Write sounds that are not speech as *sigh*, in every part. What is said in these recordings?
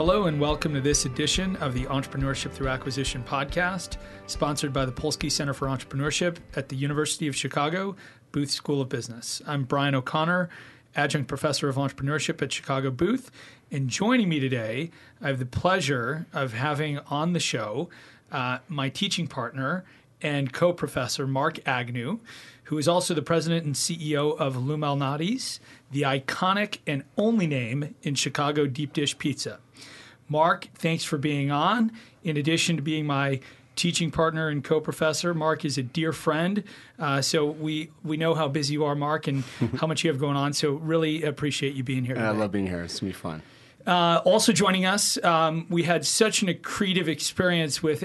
Hello, and welcome to this edition of the Entrepreneurship Through Acquisition podcast, sponsored by the Polsky Center for Entrepreneurship at the University of Chicago Booth School of Business. I'm Brian O'Connor, adjunct professor of entrepreneurship at Chicago Booth. And joining me today, I have the pleasure of having on the show uh, my teaching partner and co professor, Mark Agnew, who is also the president and CEO of Lou Malnati's, the iconic and only name in Chicago deep dish pizza. Mark, thanks for being on. In addition to being my teaching partner and co-professor. Mark is a dear friend, uh, so we we know how busy you are, Mark, and *laughs* how much you have going on. So really appreciate you being here. Today. I love being here. It's gonna be fun. Uh, also joining us, um, we had such an accretive experience with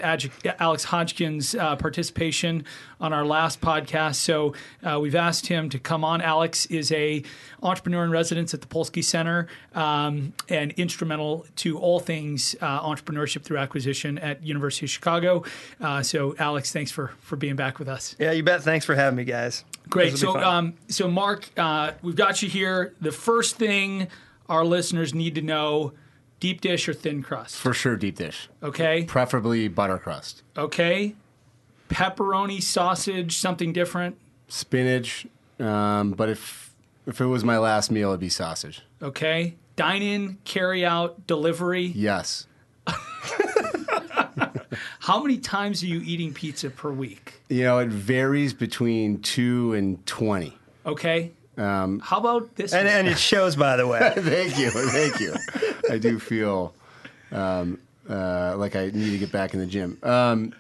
Alex Hodgkin's uh, participation on our last podcast. So uh, we've asked him to come on. Alex is a entrepreneur in residence at the Polsky Center um, and instrumental to all things uh, entrepreneurship through acquisition at University of Chicago. Uh, so Alex, thanks for for being back with us. Yeah, you bet. Thanks for having me, guys. Great. So um, so Mark, uh, we've got you here. The first thing our listeners need to know deep dish or thin crust? For sure, deep dish. Okay. Preferably butter crust. Okay. Pepperoni, sausage, something different? Spinach. Um, but if if it was my last meal, it'd be sausage. Okay. Dine in, carry out, delivery? Yes. *laughs* How many times are you eating pizza per week? You know, it varies between two and 20. Okay. Um, How about this? And, and, it shows, by the way. *laughs* thank you, thank you. I do feel um, uh, like I need to get back in the gym. Um,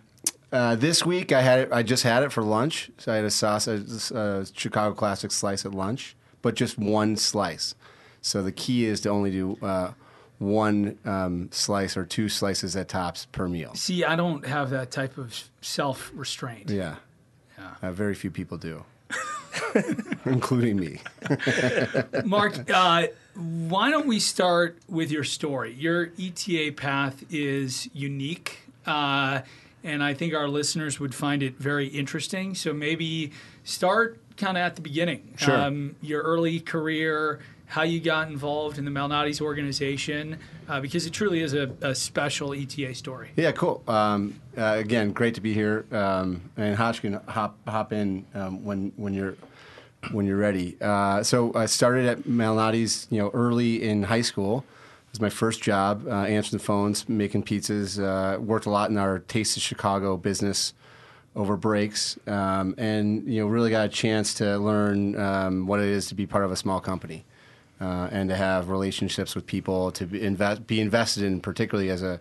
uh, this week I had it. I just had it for lunch. So I had a sausage, a Chicago Classic slice at lunch, but just one slice. So the key is to only do uh, one um, slice or two slices at tops per meal. See, I don't have that type of self restraint. Yeah, yeah. Uh, very few people do. *laughs* *laughs* including me. *laughs* Mark, uh, why don't we start with your story? Your ETA path is unique, uh, and I think our listeners would find it very interesting. So maybe start kind of at the beginning. Sure. Um, your early career, how you got involved in the Malnati's organization, uh, because it truly is a, a, special ETA story. Yeah, cool. Um, uh, again, great to be here. Um, and Hodgkin, hop hop in um, when when you're when you're ready. Uh, so I started at Malnati's, you know, early in high school. It was my first job, uh, answering the phones, making pizzas. Uh, worked a lot in our Taste of Chicago business over breaks, um, and you know, really got a chance to learn um, what it is to be part of a small company uh, and to have relationships with people to be, be invested in, particularly as a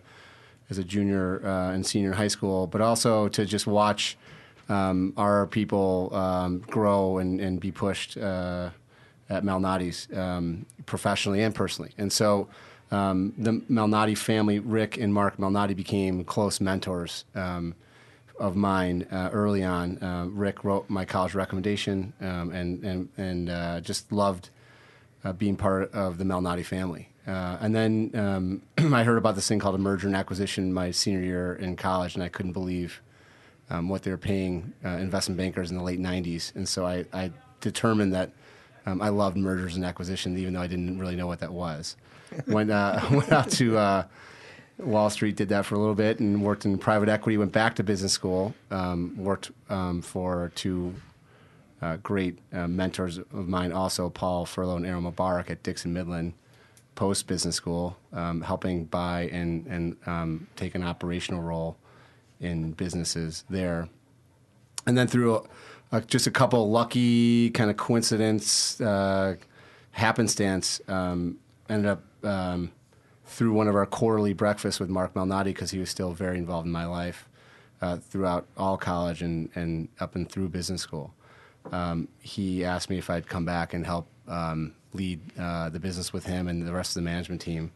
as a junior uh, and senior in high school, but also to just watch um, our people um, grow and, and be pushed uh, at Malnati's um, professionally and personally. And so um, the Malnati family, Rick and Mark Malnati, became close mentors um, of mine uh, early on. Uh, Rick wrote my college recommendation um, and, and, and uh, just loved uh, being part of the Malnati family. Uh, and then um, *clears throat* I heard about this thing called a merger and acquisition my senior year in college, and I couldn't believe um, what they were paying uh, investment bankers in the late 90s. And so I, I determined that um, I loved mergers and acquisitions, even though I didn't really know what that was. *laughs* went, uh, *laughs* went out to uh, Wall Street, did that for a little bit, and worked in private equity, went back to business school, um, worked um, for two uh, great uh, mentors of mine, also Paul Furlow and Aaron Mubarak at Dixon Midland post business school, um, helping buy and, and um, take an operational role in businesses there. And then through a, a, just a couple lucky kind of coincidence, uh, happenstance, um, ended up um, through one of our quarterly breakfasts with Mark Malnati because he was still very involved in my life uh, throughout all college and, and up and through business school um, he asked me if I'd come back and help um, lead uh, the business with him and the rest of the management team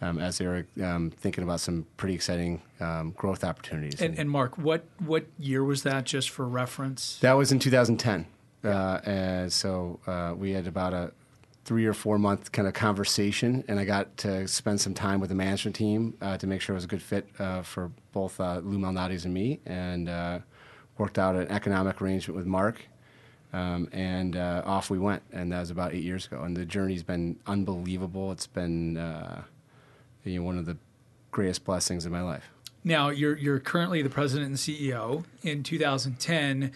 um, as they were um, thinking about some pretty exciting um, growth opportunities. And, and, Mark, what what year was that? Just for reference. That was in 2010. Uh, and so uh, we had about a three or four month kind of conversation, and I got to spend some time with the management team uh, to make sure it was a good fit uh, for both uh, Lou Malnati's and me, and uh, worked out an economic arrangement with Mark um, and uh, off we went, and that was about eight years ago. And the journey's been unbelievable. It's been uh, you know, one of the greatest blessings of my life. Now, you're you're currently the president and CEO. In 2010,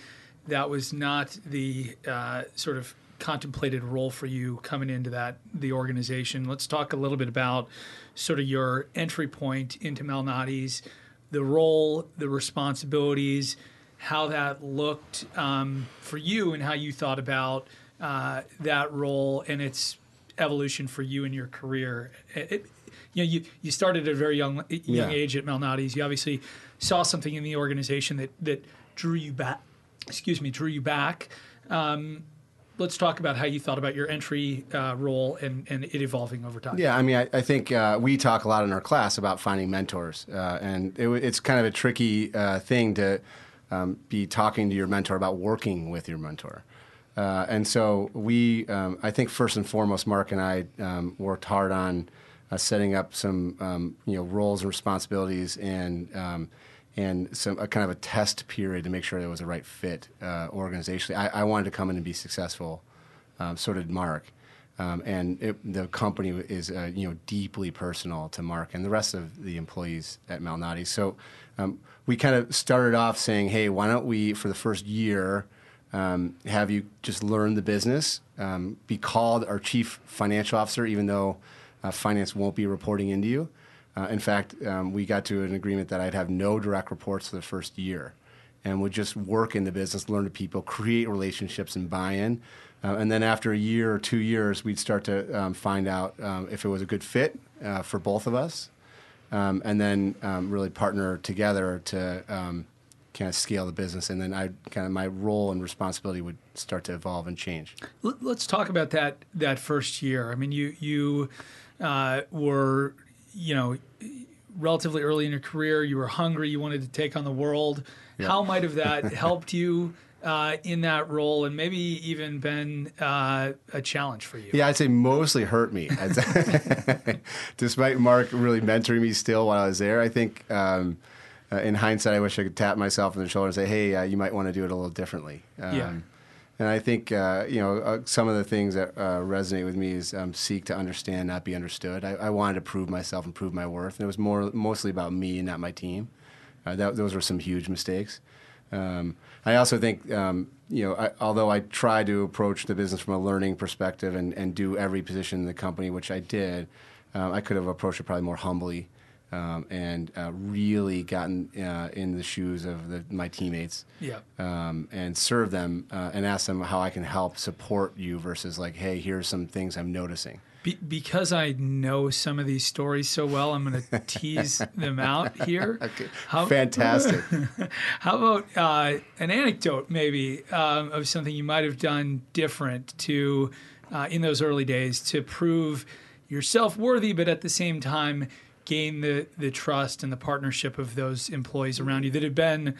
that was not the uh, sort of contemplated role for you coming into that the organization. Let's talk a little bit about sort of your entry point into Malnati's, the role, the responsibilities, how that looked um, for you, and how you thought about uh, that role and its evolution for you in your career. It, you know, you, you started at a very young young Yeah. age at Malnati's. You obviously saw something in the organization that that drew you back. Excuse me, drew you back. Um, let's talk about how you thought about your entry uh, role and, and it evolving over time. Yeah, I mean, I, I think uh, we talk a lot in our class about finding mentors, uh, and it, it's kind of a tricky uh, thing to um, be talking to your mentor about working with your mentor. Uh, and so we, um, I think first and foremost, Mark and I um, worked hard on setting up some, um, you know, roles and responsibilities and um, and some a kind of a test period to make sure there was a right fit uh, organizationally. I, I wanted to come in and be successful. Um, so did Mark. Um, and it, the company is uh, you know deeply personal to Mark and the rest of the employees at Malnati. So um, we kind of started off saying, hey, why don't we for the first year um, have you just learn the business, be called our chief financial officer, even though uh, finance won't be reporting into you. Uh, in fact, um, we got to an agreement that I'd have no direct reports for the first year and would just work in the business, learn to people, create relationships, and buy in. Uh, and then after a year or two years, we'd start to um, find out um, if it was a good fit uh, for both of us, um, and then um, really partner together to um, kind of scale the business. And then I kind of my role and responsibility would start to evolve and change. Let- Let's talk about that that first year. I mean, you you uh, were you know relatively early in your career. You were hungry. You wanted to take on the world. How might have that *laughs* helped you uh, in that role, and maybe even been uh, a challenge for you? Yeah, I'd say mostly hurt me. *laughs* Despite Mark really mentoring me still while I was there, I think um, uh, in hindsight, I wish I could tap myself on the shoulder and say, "Hey, uh, you might want to do it a little differently." Um, Yeah. And I think uh, you know uh, some of the things that uh, resonate with me is um, seek to understand, not be understood. I, I wanted to prove myself and prove my worth, and it was more mostly about me and not my team. Uh, that, those were some huge mistakes. Um, I also think, um, you know, I, although I try to approach the business from a learning perspective and, and do every position in the company, which I did, um, I could have approached it probably more humbly um, and uh, really gotten uh, in the shoes of the, my teammates Yeah. um, and serve them uh, and ask them how I can help support you versus like, hey, here's some things I'm noticing. Be- because I know some of these stories so well, I'm going *laughs* to tease them out here. *laughs* How, Fantastic. *laughs* How about uh, an anecdote, maybe, um, of something you might have done different to uh, in those early days to prove yourself worthy, but at the same time gain the the trust and the partnership of those employees around you that had been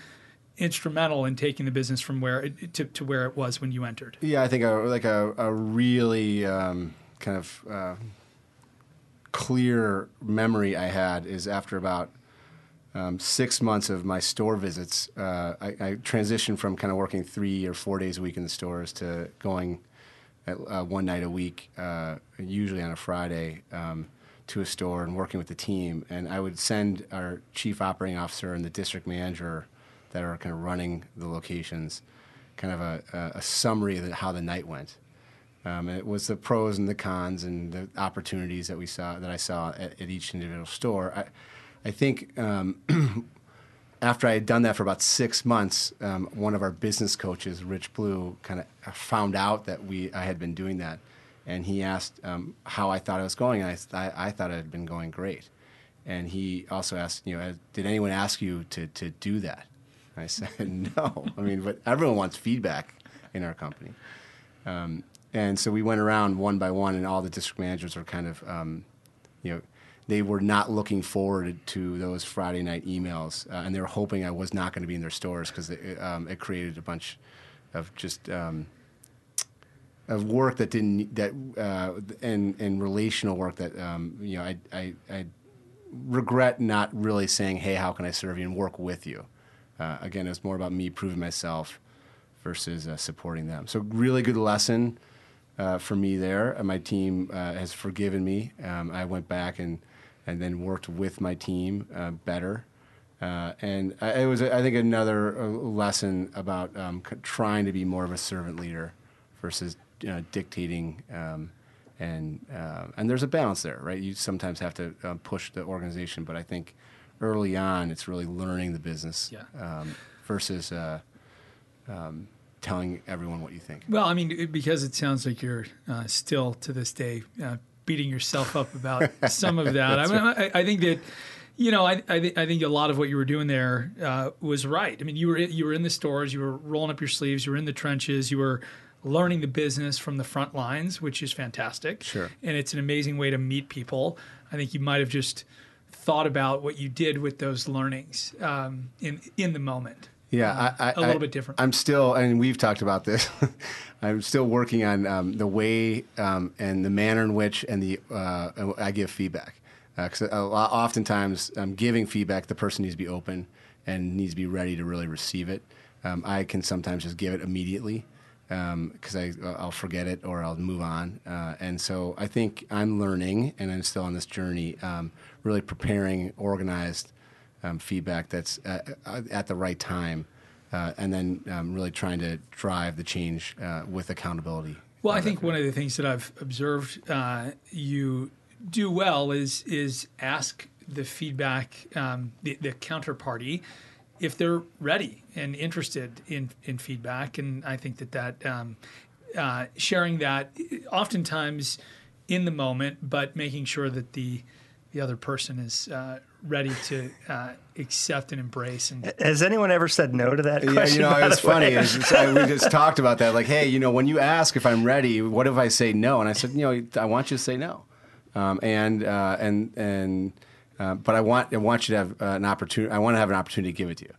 instrumental in taking the business from where it, to, to where it was when you entered. Yeah, I think a, like a, a really um, kind of uh, clear memory I had is after about um, six months of my store visits, uh, I, I transitioned from kind of working three or four days a week in the stores to going at, uh, one night a week, uh, usually on a Friday, um, to a store and working with the team. And I would send our chief operating officer and the district manager that are kind of running the locations kind of a, a, a summary of how the night went. Um, it was the pros and the cons and the opportunities that we saw that I saw at, at each individual store. I, I think um, *clears throat* after I had done that for about six months, um, one of our business coaches, Rich Blue, kind of found out that we I had been doing that, and he asked um, how I thought it was going, and I, I, I thought it had been going great. And he also asked, you know, did anyone ask you to, to do that? And I *laughs* said, no. I mean, but everyone wants feedback in our company. Um, and so we went around one by one, and all the district managers were kind of, um, you know, they were not looking forward to those Friday night emails, uh, and they were hoping I was not going to be in their stores because it, um, it created a bunch of just um, of work that didn't that uh, and and relational work that um, you know I, I I regret not really saying, hey, how can I serve you and work with you. Uh, again, it's more about me proving myself versus uh, supporting them. So really good lesson uh, for me there. My team uh, has forgiven me. Um, I went back and and then worked with my team uh, better. Uh, and it was, I think, another lesson about um, trying to be more of a servant leader versus you know, dictating. Um, and uh, and there's a balance there, right? You sometimes have to uh, push the organization, but I think early on, it's really learning the business Yeah. um, versus uh, um, telling everyone what you think. Well, I mean, because it sounds like you're uh, still to this day uh, beating yourself up about *laughs* some of that. I, mean, I, I think that. You know, I I, th- I think a lot of what you were doing there uh, was right. I mean, you were you were in the stores, you were rolling up your sleeves, you were in the trenches, you were learning the business from the front lines, which is fantastic. Sure. and it's an amazing way to meet people. I think you might have just thought about what you did with those learnings um, in in the moment. Yeah, Uh, I, I, a little I- bit different. I'm still, and we've talked about this. *laughs* I'm still working on um, the way um, and the manner in which and the uh, I give feedback. Because lot, oftentimes, um, giving feedback, the person needs to be open and needs to be ready to really receive it. Um, I can sometimes just give it immediately because I I'll forget it or I'll move on. Uh, and so I think I'm learning, and I'm still on this journey, um, really preparing organized um, feedback that's uh, uh, at the right time, uh, and then um, really trying to drive the change uh, with accountability. Well, I think one of the things that I've observed uh, you do well is is ask the feedback, um, the, the counterparty, if they're ready and interested in in feedback, and I think that that um, uh, sharing that oftentimes in the moment, but making sure that the the other person is uh, ready to uh, accept and embrace and Has anyone ever said no to that Yeah, question? you know, it's funny. It's just, I, we just *laughs* talked about that. Like, hey, you know, when you ask if I'm ready, what if I say no? And I said, you know, I want you to say no, um, and uh, and and. Uh, but I want I want you to have uh, an opportunity. I want to have an opportunity to give it to you.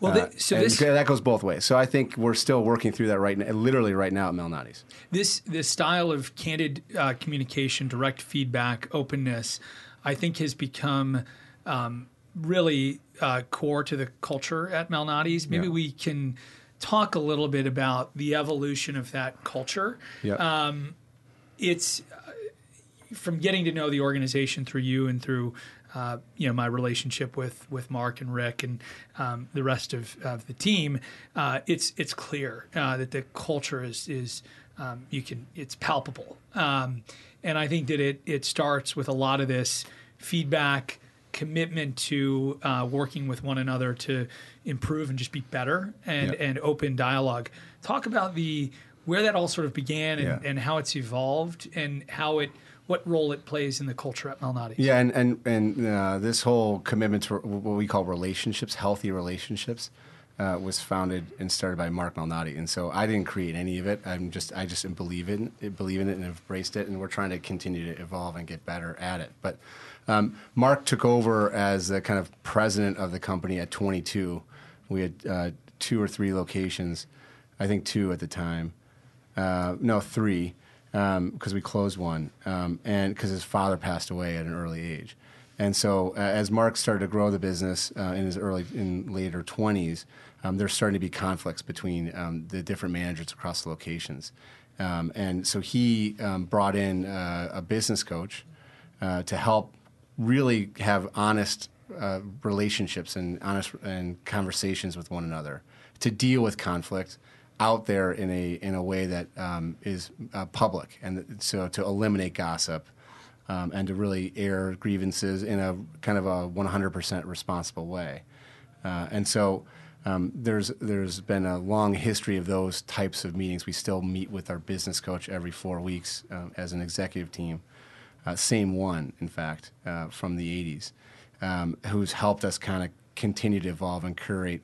Well, Uh, th- so and this- that goes both ways. So I think we're still working through that right now, literally right now at Malnati's. this this style of candid uh, communication, direct feedback, openness, I think has become um, really uh, core to the culture at Malnati's. Maybe Yeah. we can talk a little bit about the evolution of that culture. Yeah. Um, it's uh, from getting to know the organization through you and through uh, you know my relationship with with Mark and Rick and um, the rest of, of the team. Uh, it's it's clear uh, that the culture is is um, you can it's palpable, um, and I think that it it starts with a lot of this feedback commitment to uh, working with one another to improve and just be better and and open dialogue. Talk about the where that all sort of began and, Yeah. and how it's evolved and how it what role it plays in the culture at Malnati. Yeah, and and and uh, this whole commitment to what we call relationships, healthy relationships, uh, was founded and started by Mark Malnati. And so I didn't create any of it. I'm just I just believe in it, believe in it, and embraced it. And we're trying to continue to evolve and get better at it. But um, Mark took over as the kind of president of the company at 22. We had uh, two or three locations, I think two at the time. Uh, no, three, because we closed one, um, and because his father passed away at an early age. And so, uh, as Mark started to grow the business uh, in his early, in later twenties, um, there's starting to be conflicts between um, the different managers across the locations. Um, and so he um, brought in uh, a business coach uh, to help really have honest uh, relationships and honest and conversations with one another to deal with conflict out there in a in a way that um, is uh, public and so to eliminate gossip um, and to really air grievances in a kind of a 100% responsible way uh, and so um, there's there's been a long history of those types of meetings. We still meet with our business coach every four weeks um, as an executive team. Uh, same one, in fact, uh, from the '80s, um, who's helped us kind of continue to evolve and curate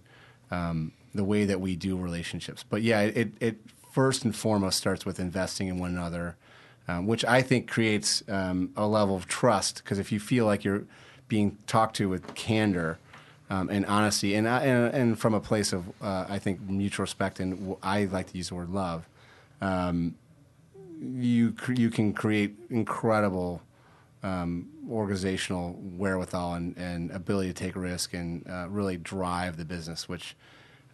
um, the way that we do relationships. But yeah, it, it first and foremost starts with investing in one another, um, which I think creates um, a level of trust. Because if you feel like you're being talked to with candor um, and honesty, and, and and from a place of uh, I think mutual respect, and I like to use the word love, um, you you can create incredible um, organizational wherewithal and, and ability to take risk and uh, really drive the business, which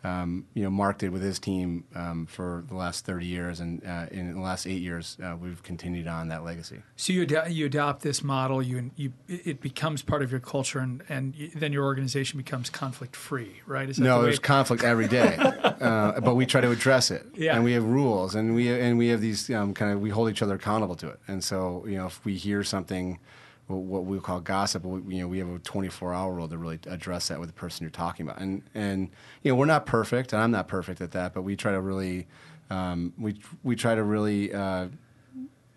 um, you know, Mark did with his team um, for the last 30 years, and uh, in the last eight years, uh, we've continued on that legacy. So you ad- you adopt this model, you you it becomes part of your culture, and and then your organization becomes conflict free, right? Is no, the there's conflict every day, *laughs* uh, but we try to address it, yeah. and we have rules, and we and we have these um, kind of we hold each other accountable to it, and so you know if we hear something what we call gossip. We, you know, we have a 24 hour rule to really address that with the person you're talking about. And and you know, we're not perfect, and I'm not perfect at that, but we try to really um, we we try to really uh,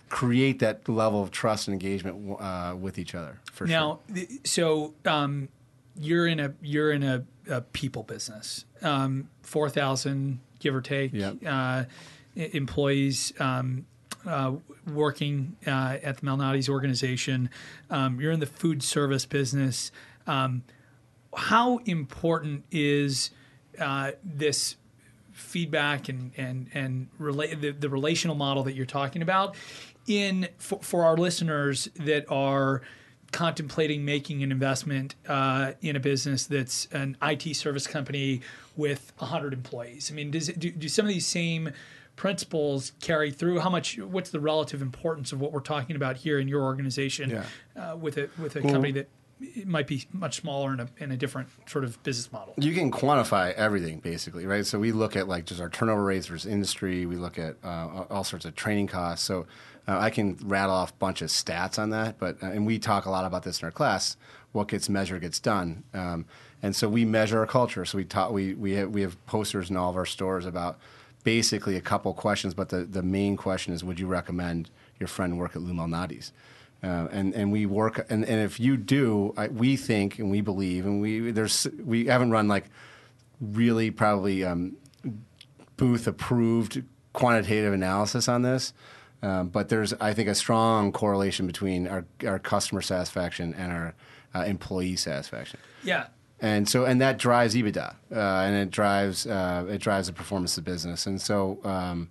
create that level of trust and engagement uh, with each other. For now, sure. so um, you're in a you're in a, a people business. Um, Four thousand, give or take, yep. uh, employees. Um, uh, working uh, at the Malnati's organization. Um, you're in the food service business. Um, how important is uh, this feedback and and and rela- the, the relational model that you're talking about in for, for our listeners that are contemplating making an investment uh, in a business that's an IT service company with 100 employees? I mean, does do, do some of these same principles carry through? How much? What's the relative importance of what we're talking about here in your organization yeah. uh, with a with a well, company that it might be much smaller in a, in a different sort of business model. You can quantify everything basically, right? So we look at like just our turnover rates versus industry. We look at uh, all sorts of training costs. So uh, I can rattle off a bunch of stats on that, but uh, and we talk a lot about this in our class. What gets measured gets done, um, and so we measure our culture. So we talk, we we have, we have posters in all of our stores about basically a couple questions, but the, the main question is would you recommend your friend work at Lou Malnati's? Uh, and and we work and, and if you do, I, we think and we believe and we there's we haven't run like really probably um, booth approved quantitative analysis on this, um, but there's I think a strong correlation between our our customer satisfaction and our uh, employee satisfaction. Yeah, and so and that drives EBITDA, uh, and it drives uh, it drives the performance of the business, and so um,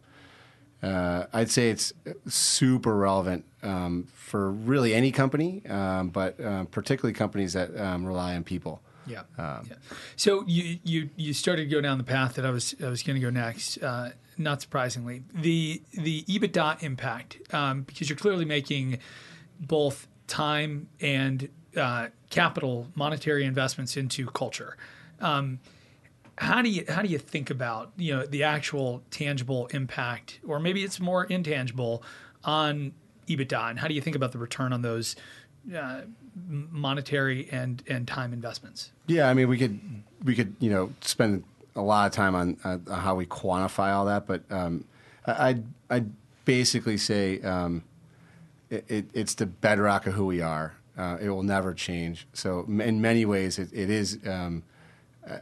uh, I'd say it's super relevant um, for really any company, um, but um, particularly companies that um, rely on people. Yeah. Um, yeah. So you, you you started to go down the path that I was I was going to go next. Uh, not surprisingly, the the EBITDA impact because you're clearly making both time and uh, capital, monetary investments into culture. Um, how do you how do you think about you know the actual tangible impact, or maybe it's more intangible on EBITDA, and how do you think about the return on those uh, monetary and and time investments? Yeah, I mean we could we could you know spend a lot of time on uh, how we quantify all that, but um, I I basically say um, it, it, it's the bedrock of who we are. Uh, it will never change. So in many ways, it, it is. Um,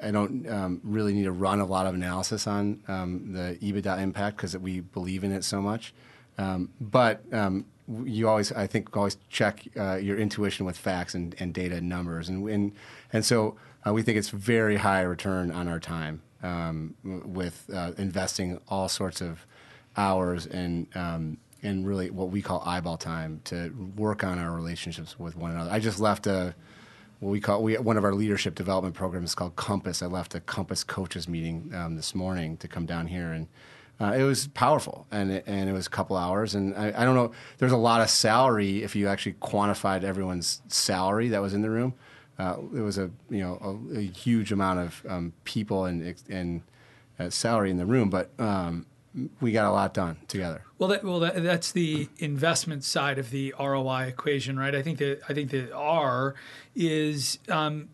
I don't um, really need to run a lot of analysis on um, the EBITDA impact because we believe in it so much. Um, but um, you always, I think, always check uh, your intuition with facts and, and, data and numbers, and and and so uh, we think it's very high return on our time um, with uh, investing all sorts of hours and and really what we call eyeball time to work on our relationships with one another. I just left a what we call we one of our leadership development programs called Compass. I left a Compass coaches meeting um, this morning to come down here and. Uh, it was powerful, and it, and it was a couple hours. And I, I, don't know. There's a lot of salary if you actually quantified everyone's salary that was in the room. Uh, it was a you know a, a huge amount of um, people and and uh, salary in the room, but um, we got a lot done together. Well, that, well, that, that's the investment side of the ROI equation, right? I think that I think the R is, um,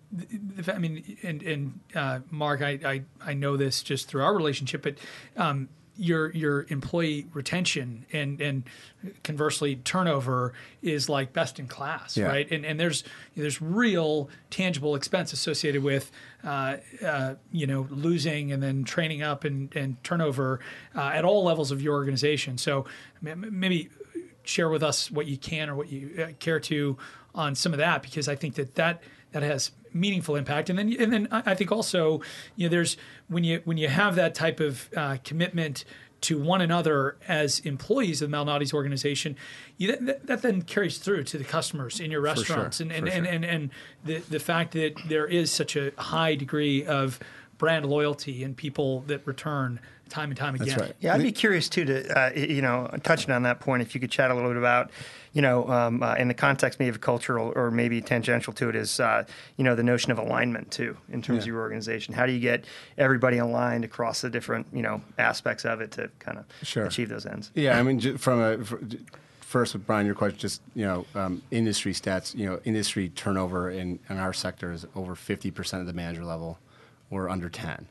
I mean, and, and uh, Mark, I, I, I know this just through our relationship, but um, your your employee retention and and conversely turnover is like best in class, yeah. right? And and there's there's real tangible expense associated with uh, uh, you know losing and then training up and and turnover uh, at all levels of your organization. So maybe share with us what you can or what you uh, care to on some of that because I think that that that has meaningful impact. And then and then I think also you know there's when you when you have that type of uh, commitment to one another as employees of the Malnati's organization, you, that, that, then carries through to the customers in your restaurants. Sure, and, and, sure. and, and, and, the, the fact that there is such a high degree of brand loyalty and people that return time and time again. That's right. Yeah, I'd be curious too to, uh, you know, touching on that point, if you could chat a little bit about, you know, um, uh, in the context maybe of cultural or maybe tangential to it is, uh, you know, the notion of alignment too in terms Yeah. of your organization. How do you get everybody aligned across the different, you know, aspects of it to kind of Sure. achieve those ends? Yeah, I mean, ju- from a fr- first with Brian, your question, just you know, um, industry stats. You know, industry turnover in, in our sector is over fifty percent of the manager level. We're under ten.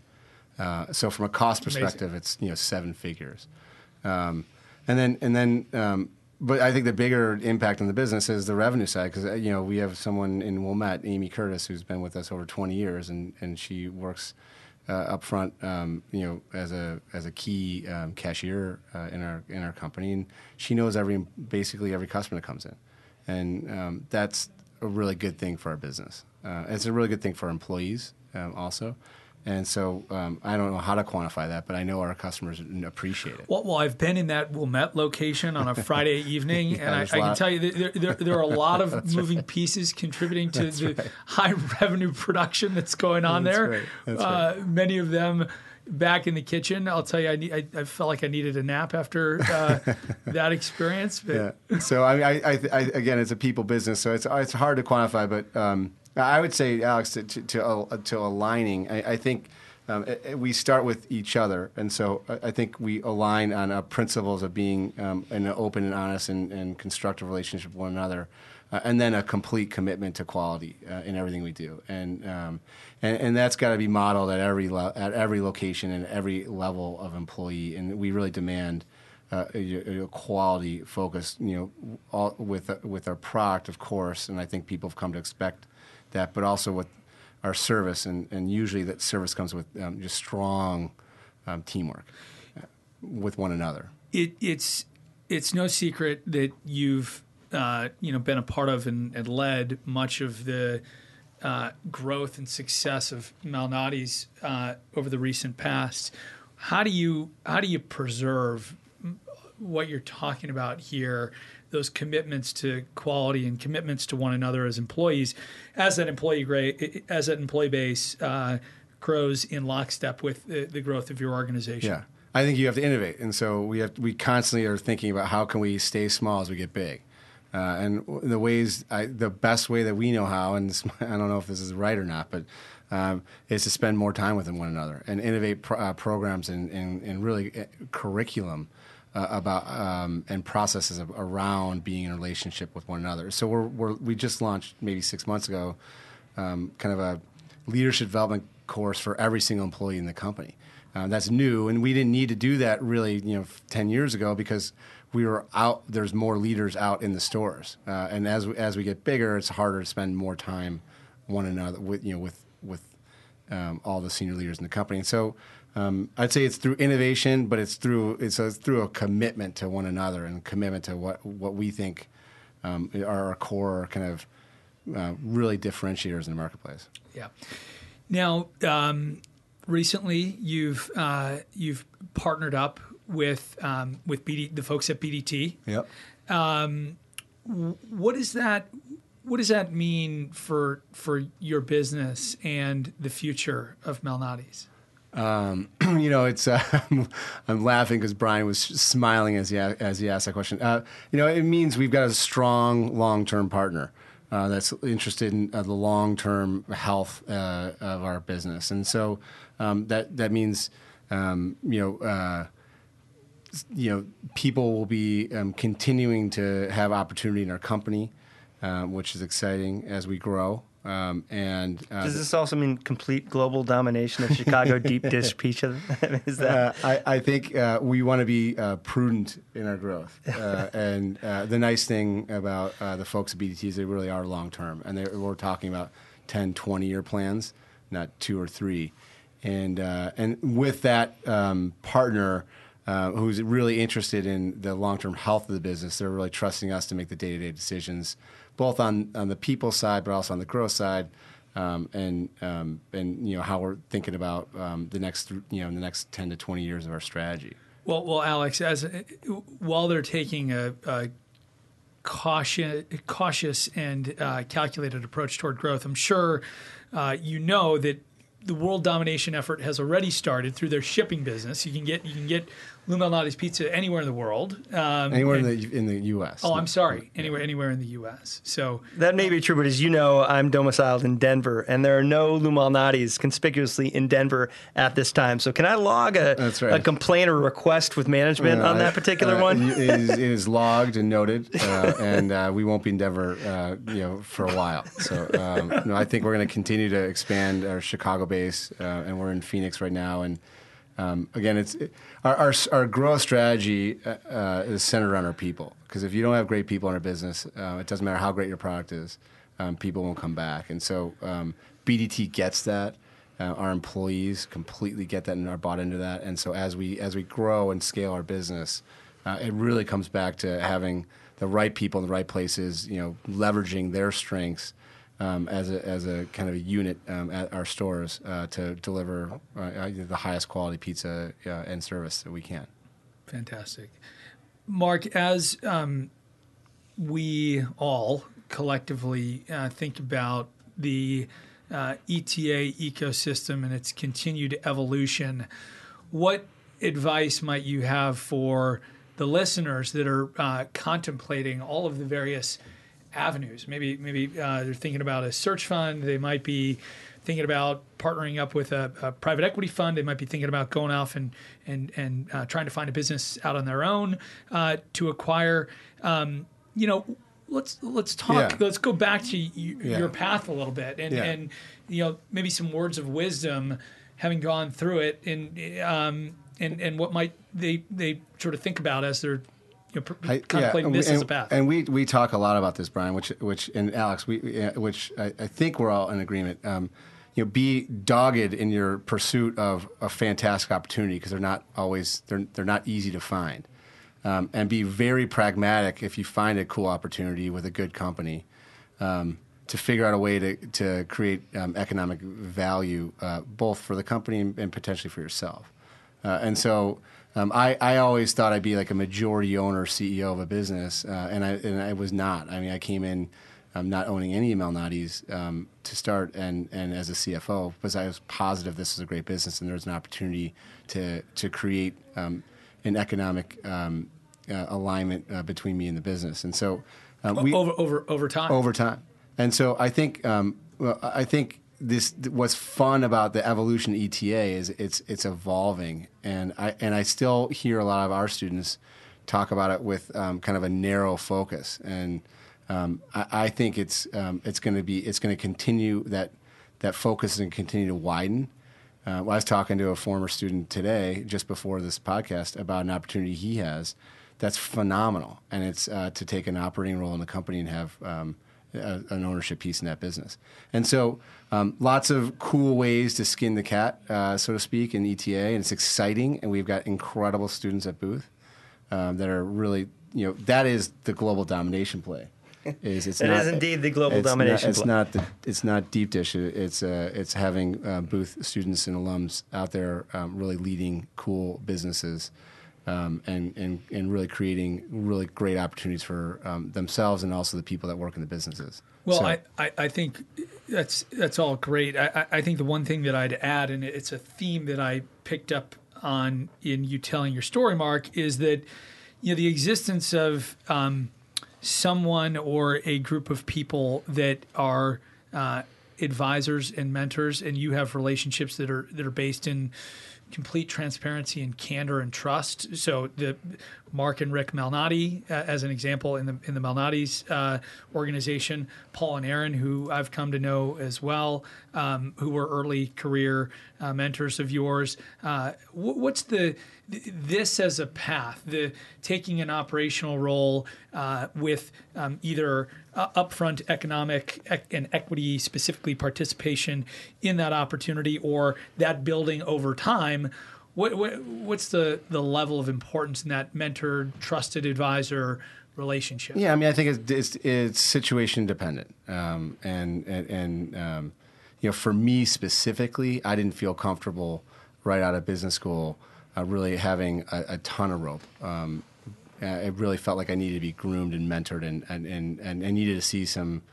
Uh, so from a cost Amazing. perspective, it's you know seven figures. Um, and then and then, um, but I think the bigger impact on the business is the revenue side because you know we have someone in Wilmette, Amy Curtis, who's been with us over twenty years, and and she works uh, up front, um, you know, as a as a key um, cashier uh, in our in our company, and she knows every basically every customer that comes in, and um, that's a really good thing for our business. Uh, it's a really good thing for our employees um, also, and so um, I don't know how to quantify that, but I know our customers appreciate it. Well, well, I've been in that Wilmette location on a *laughs* Friday evening, and I, I can tell you there, there, there are a lot of *laughs* moving pieces contributing to the high *laughs* revenue production that's going on That's there. right. That's uh, Many of them back in the kitchen. I'll tell you, I, need, I, I felt like I needed a nap after uh, that experience. But Yeah. So I, I, I, I, again, it's a people business, so it's it's hard to quantify. But um, I would say, Alex, to to, to, uh, aligning, I, I think. Um, we start with each other, and so I I think we align on uh, principles of being um, an open and honest and, and constructive relationship with one another, uh, and then a complete commitment to quality uh, in everything we do, and um, and, and that's got to be modeled at every at every location and every level of employee, and we really demand uh, a, a quality focus, you know, all, with with our product, of course, and I think people have come to expect that, but also with our service, and, and usually that service comes with um, just strong um, teamwork uh, with one another. it, it's it's no secret that you've uh, you know been a part of and, and led much of the uh, growth and success of Malnati's uh, over the recent past. How do you how do you preserve what you're talking about here? Those commitments to quality and commitments to one another as employees, as that employee as that employee base uh, grows in lockstep with the, the growth of your organization. Yeah, I think you have to innovate, and so we have we constantly are thinking about how can we stay small as we get big, uh, and the ways I, the best way that we know how, and this, *laughs* I don't know if this is right or not, but um, is to spend more time with one another and innovate uh, programs and, and, and really uh, curriculum. Uh, about um, and processes of, around being in a relationship with one another. So we're, we're we just launched maybe six months ago, um, kind of a leadership development course for every single employee in the company. Um, that's new, and we didn't need to do that really, you know, ten years ago because we were out. There's more leaders out in the stores, uh, and as we, as we get bigger, it's harder to spend more time one another with you know with with um, all the senior leaders in the company. And so um, I'd say it's through innovation, but it's through it's, a, through a commitment to one another and commitment to what what we think um, are our core kind of uh, really differentiators in the marketplace. Yeah. Now, um, recently you've uh, you've partnered up with um, with BD, the folks at BDT. Yep. What does that what does that mean for for your business and the future of Malnati's? *clears throat* you know, it's uh, *laughs* I'm laughing because Brian was smiling as he as he asked that question. Uh, you know, it means we've got a strong long term partner uh, that's interested in uh, the long term health uh, of our business, and so um, that that means um, you know. Uh, you know, people will be um, continuing to have opportunity in our company, um, which is exciting as we grow. Um, and uh, Does this also mean complete global domination of Chicago *laughs* deep dish pizza? *laughs* Is that Uh, I, I think uh, we want to be uh, prudent in our growth. *laughs* Uh, and uh, the nice thing about uh, the folks at BDT is they really are long term. And they, we're talking about 10, 20 year plans, not two or three. And, uh, and with that um, partner uh, who's really interested in the long term health of the business, they're really trusting us to make the day to day decisions, both on, on the people side, but also on the growth side um, and um, and you know how we're thinking about um, the next you know the next ten to twenty years of our strategy. Well, well, Alex, as while they're taking a, a cautious, cautious and uh, calculated approach toward growth, I'm sure uh, you know that the world domination effort has already started through their shipping business. You can get you can get Lou Malnati's pizza anywhere in the world. Um, Anywhere in the in the U.S. Oh, I'm sorry. Anywhere anywhere in the U.S. So That may be true, but as you know, I'm domiciled in Denver, and there are no Lou Malnati's conspicuously in Denver at this time. So, can I log a, That's right. a complaint or request with management on that particular Uh, one? It *laughs* is, it is logged and noted, uh, *laughs* and uh, we won't be in Denver, uh, you know, for a while. So, um, no, I think we're going to continue to expand our Chicago base, uh, and we're in Phoenix right now. And um, again, it's it, our, our our growth strategy uh, uh, is centered on our people. Because if you don't have great people in our business, uh, it doesn't matter how great your product is, um, people won't come back. And so, um, BDT gets that. Uh, our employees completely get that and are bought into that. And so as we as we grow and scale our business, uh, it really comes back to having the right people in the right places. You know, leveraging their strengths um, as a as a kind of a unit um, at our stores uh, to deliver uh, uh, the highest quality pizza uh, and service that we can. Fantastic. Mark, as um, we all collectively uh, think about the uh, ETA ecosystem and its continued evolution, what advice might you have for the listeners that are uh, contemplating all of the various avenues? Maybe, maybe uh, they're thinking about a search fund. They might be thinking about partnering up with a, a private equity fund. They might be thinking about going off and and and uh, trying to find a business out on their own uh, to acquire. Um, you know, let's let's talk. Yeah. Let's go back to y- Yeah. your path a little bit, and Yeah. and you know maybe some words of wisdom, having gone through it, and um, and and what might they they sort of think about as they're you know, I- contemplating and we- this as a path. And we we talk a lot about this, Brian. Which which and Alex, we we- uh, which I, I think we're all in agreement. Um, you know, be dogged in your pursuit of a fantastic opportunity because they're not always they're they're not easy to find. Um, and be very pragmatic if you find a cool opportunity with a good company um, to figure out a way to to create um, economic value uh, both for the company and, and potentially for yourself. Uh, and so um, I, I always thought I'd be like a majority owner, CEO of a business, uh, and I and I was not. I mean, I came in um, not owning any Malnati's um, to start, and and as a CFO, because I was positive this is a great business, and there's an opportunity to to create um, an economic um, uh, alignment uh, between me and the business. And so um, we over over over time. over time. And so I think um, well, I think this what's fun about the evolution ETA is it's it's evolving, and I and I still hear a lot of our students talk about it with um, kind of a narrow focus, and um, I, I think it's um, it's going to be it's going to continue that that focus and continue to widen. Uh, I was talking to a former student today, just before this podcast, about an opportunity he has that's phenomenal, and it's uh, to take an operating role in the company and have um, a, an ownership piece in that business. And so, um, lots of cool ways to skin the cat, uh, so to speak, in ETA, and it's exciting. And we've got incredible students at Booth um, that are really, you know, that is the global domination play. Is it's *laughs* It not, is indeed the global it's domination Not, it's play. not the it's not deep dish. It- It's uh, it's having uh, Booth students and alums out there um, really leading cool businesses. Um, and, and, and really creating really great opportunities for um, themselves and also the people that work in the businesses. Well, So- I, I, I think that's that's all great. I, I I think the one thing that I'd add, and it's a theme that I picked up on in you telling your story, Mark, is that you know the existence of um, someone or a group of people that are uh, advisors and mentors, and you have relationships that are that are based in complete transparency and candor and trust. So the Mark and Rick Malnati, uh, as an example, in the in the Malnati's uh, organization, Paul and Aaron, who I've come to know as well, um, who were early career uh, mentors of yours. Uh, wh- what's the th- this as a path, the taking an operational role uh, with um, either uh, upfront economic ec- and equity, specifically participation in that opportunity, or that building over time. What, what what's the the level of importance in that mentor, trusted advisor relationship? Yeah, I mean, I think it's it's, it's situation dependent, um, and and, and um, you know, for me specifically, I didn't feel comfortable right out of business school, uh, really having a, a ton of rope. Um, uh, it really felt like I needed to be groomed and mentored, and and and, and I needed to see some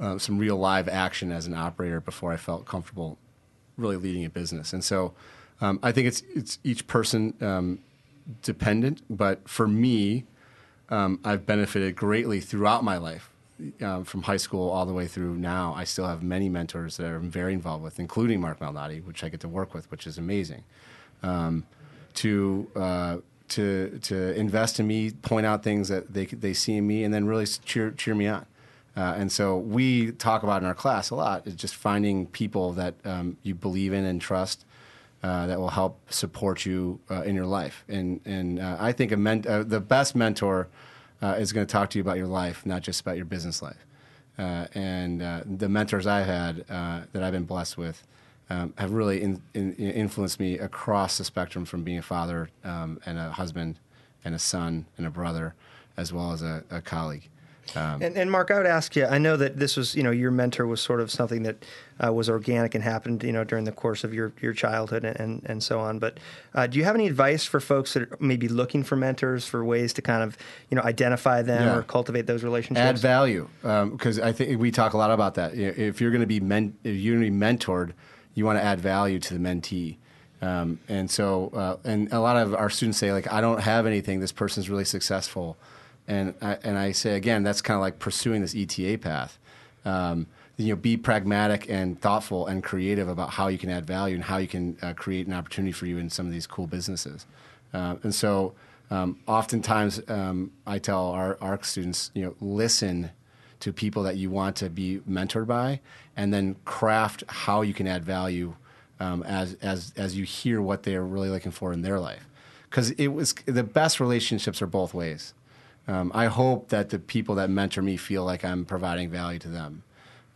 uh, some real live action as an operator before I felt comfortable really leading a business. And so um, I think it's it's each person um, dependent. But for me, um, I've benefited greatly throughout my life. Um, from high school all the way through now, I still have many mentors that I'm very involved with, including Mark Malnati, which I get to work with, which is amazing. Um, to uh, to to invest in me, point out things that they they see in me, and then really cheer cheer me on. Uh, and so we talk about in our class a lot is just finding people that um, you believe in and trust uh, that will help support you uh, in your life. And and uh, I think a men- uh, the best mentor uh, is going to talk to you about your life, not just about your business life. and the mentors I've had that I've been blessed with um, have really in, in, influenced me across the spectrum from being a father um, and a husband and a son and a brother, as well as a, a colleague. Um, and, and, Mark, I would ask you. I know that this was, you know, your mentor was sort of something that uh, was organic and happened, you know, during the course of your, your childhood and, and so on. But uh, do you have any advice for folks that are maybe looking for mentors for ways to kind of, you know, identify them yeah. or cultivate those relationships? Add value, because um, I think we talk a lot about that. If you're going to be men- if you're going to be mentored, you want to add value to the mentee. Um, and so, uh, and a lot of our students say, like, I don't have anything. This person's really successful. And I, and I say, again, that's kind of like pursuing this ETA path. Um, you know, be pragmatic and thoughtful and creative about how you can add value and how you can uh, create an opportunity for you in some of these cool businesses. Uh, and so, um, oftentimes, um, I tell our, our students, you know, listen to people that you want to be mentored by, and then craft how you can add value um, as as as you hear what they're really looking for in their life. Because it was the best relationships are both ways. Um, I hope that the people that mentor me feel like I'm providing value to them,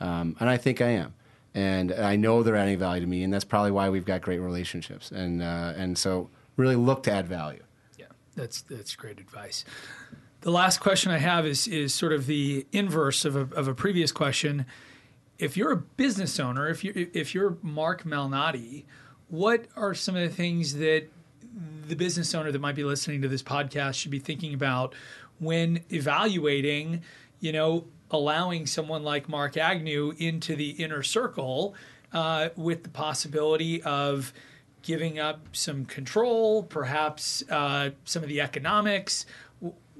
um, and I think I am. And I know they're adding value to me, and that's probably why we've got great relationships. And uh, and so really look to add value. Yeah, that's that's great advice. The last question I have is is sort of the inverse of a, of a previous question. If you're a business owner, if you if you're Mark Malnati, what are some of the things that the business owner that might be listening to this podcast should be thinking about when evaluating, you know, allowing someone like Mark Agnew into the inner circle uh, with the possibility of giving up some control, perhaps uh, some of the economics,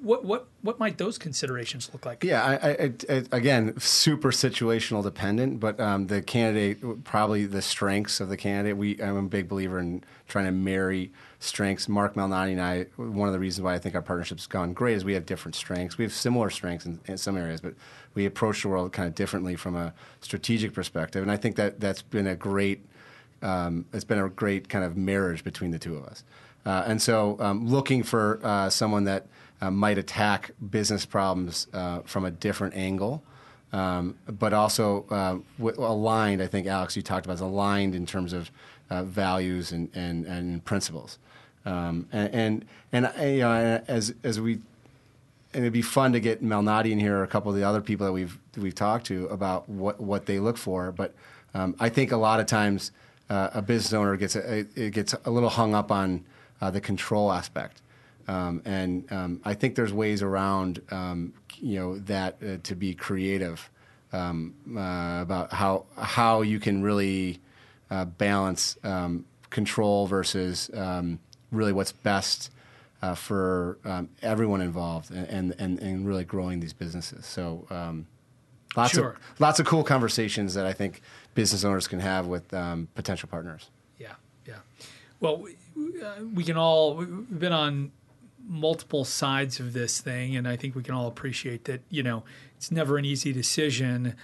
what what what might those considerations look like? Yeah, I, I, I, again, super situational dependent, but um, the candidate probably the strengths of the candidate. We I'm a big believer in trying to marry strengths. Mark Malnati and I, one of the reasons why I think our partnership's gone great is we have different strengths. We have similar strengths in, in some areas, but we approach the world kind of differently from a strategic perspective, and I think that that's been a great um, it's been a great kind of marriage between the two of us. Uh, and so, um, looking for uh, someone that uh, might attack business problems uh, from a different angle, um, but also uh, w- aligned. I think Alex, you talked about is aligned in terms of uh, values and, and, and principles. Um, and and, and you know, as as we, and it'd be fun to get Malnati in here or a couple of the other people that we've we've talked to about what what they look for. But um, I think a lot of times uh, a business owner gets a, it gets a little hung up on uh, the control aspect. Um, and um, I think there's ways around, um, you know, that uh, to be creative um, uh, about how how you can really uh, balance um, control versus um, really what's best uh, for everyone involved and, and, and really growing these businesses. So lots sure. of lots of cool conversations that I think business owners can have with potential partners. Yeah, yeah. Well, uh, we can all we've been on multiple sides of this thing, and I think we can all appreciate that. You know, it's never an easy decision.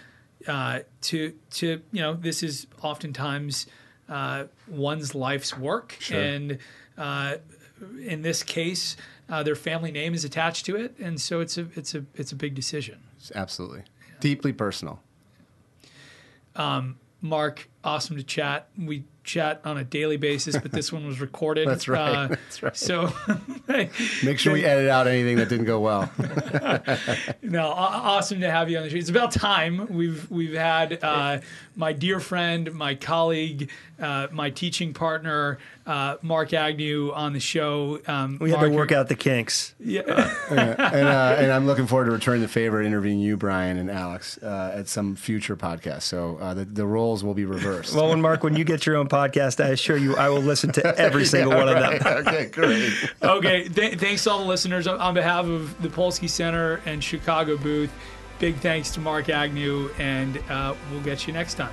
Uh, to to you know, this is oftentimes uh, one's life's work, sure. and uh, in this case, uh, their family name is attached to it, and so it's a it's a it's a big decision. Absolutely, yeah. deeply personal. Um, Mark, awesome to chat. We chat on a daily basis, but this one was recorded. *laughs* That's right. Uh, *laughs* That's right. So *laughs* make sure we edit out anything that didn't go well. no, awesome to have you on the show. It's about time. We've we've had uh, my dear friend, my colleague, uh, my teaching partner, uh, Mark Agnew on the show. Um, we had Mark, to work out the kinks. Yeah, and, uh, and, I'm looking forward to returning the favor, interviewing you, Brian and Alex, uh, at some future podcast. So the the roles will be reversed. First. Well, when Mark, when you get your own podcast, I assure you, I will listen to every *laughs* single Yeah, one right. of them. okay, great. okay, th- thanks to all the listeners on- on behalf of the Polsky Center and Chicago booth. Big thanks to Mark Agnew, and uh, we'll get you next time.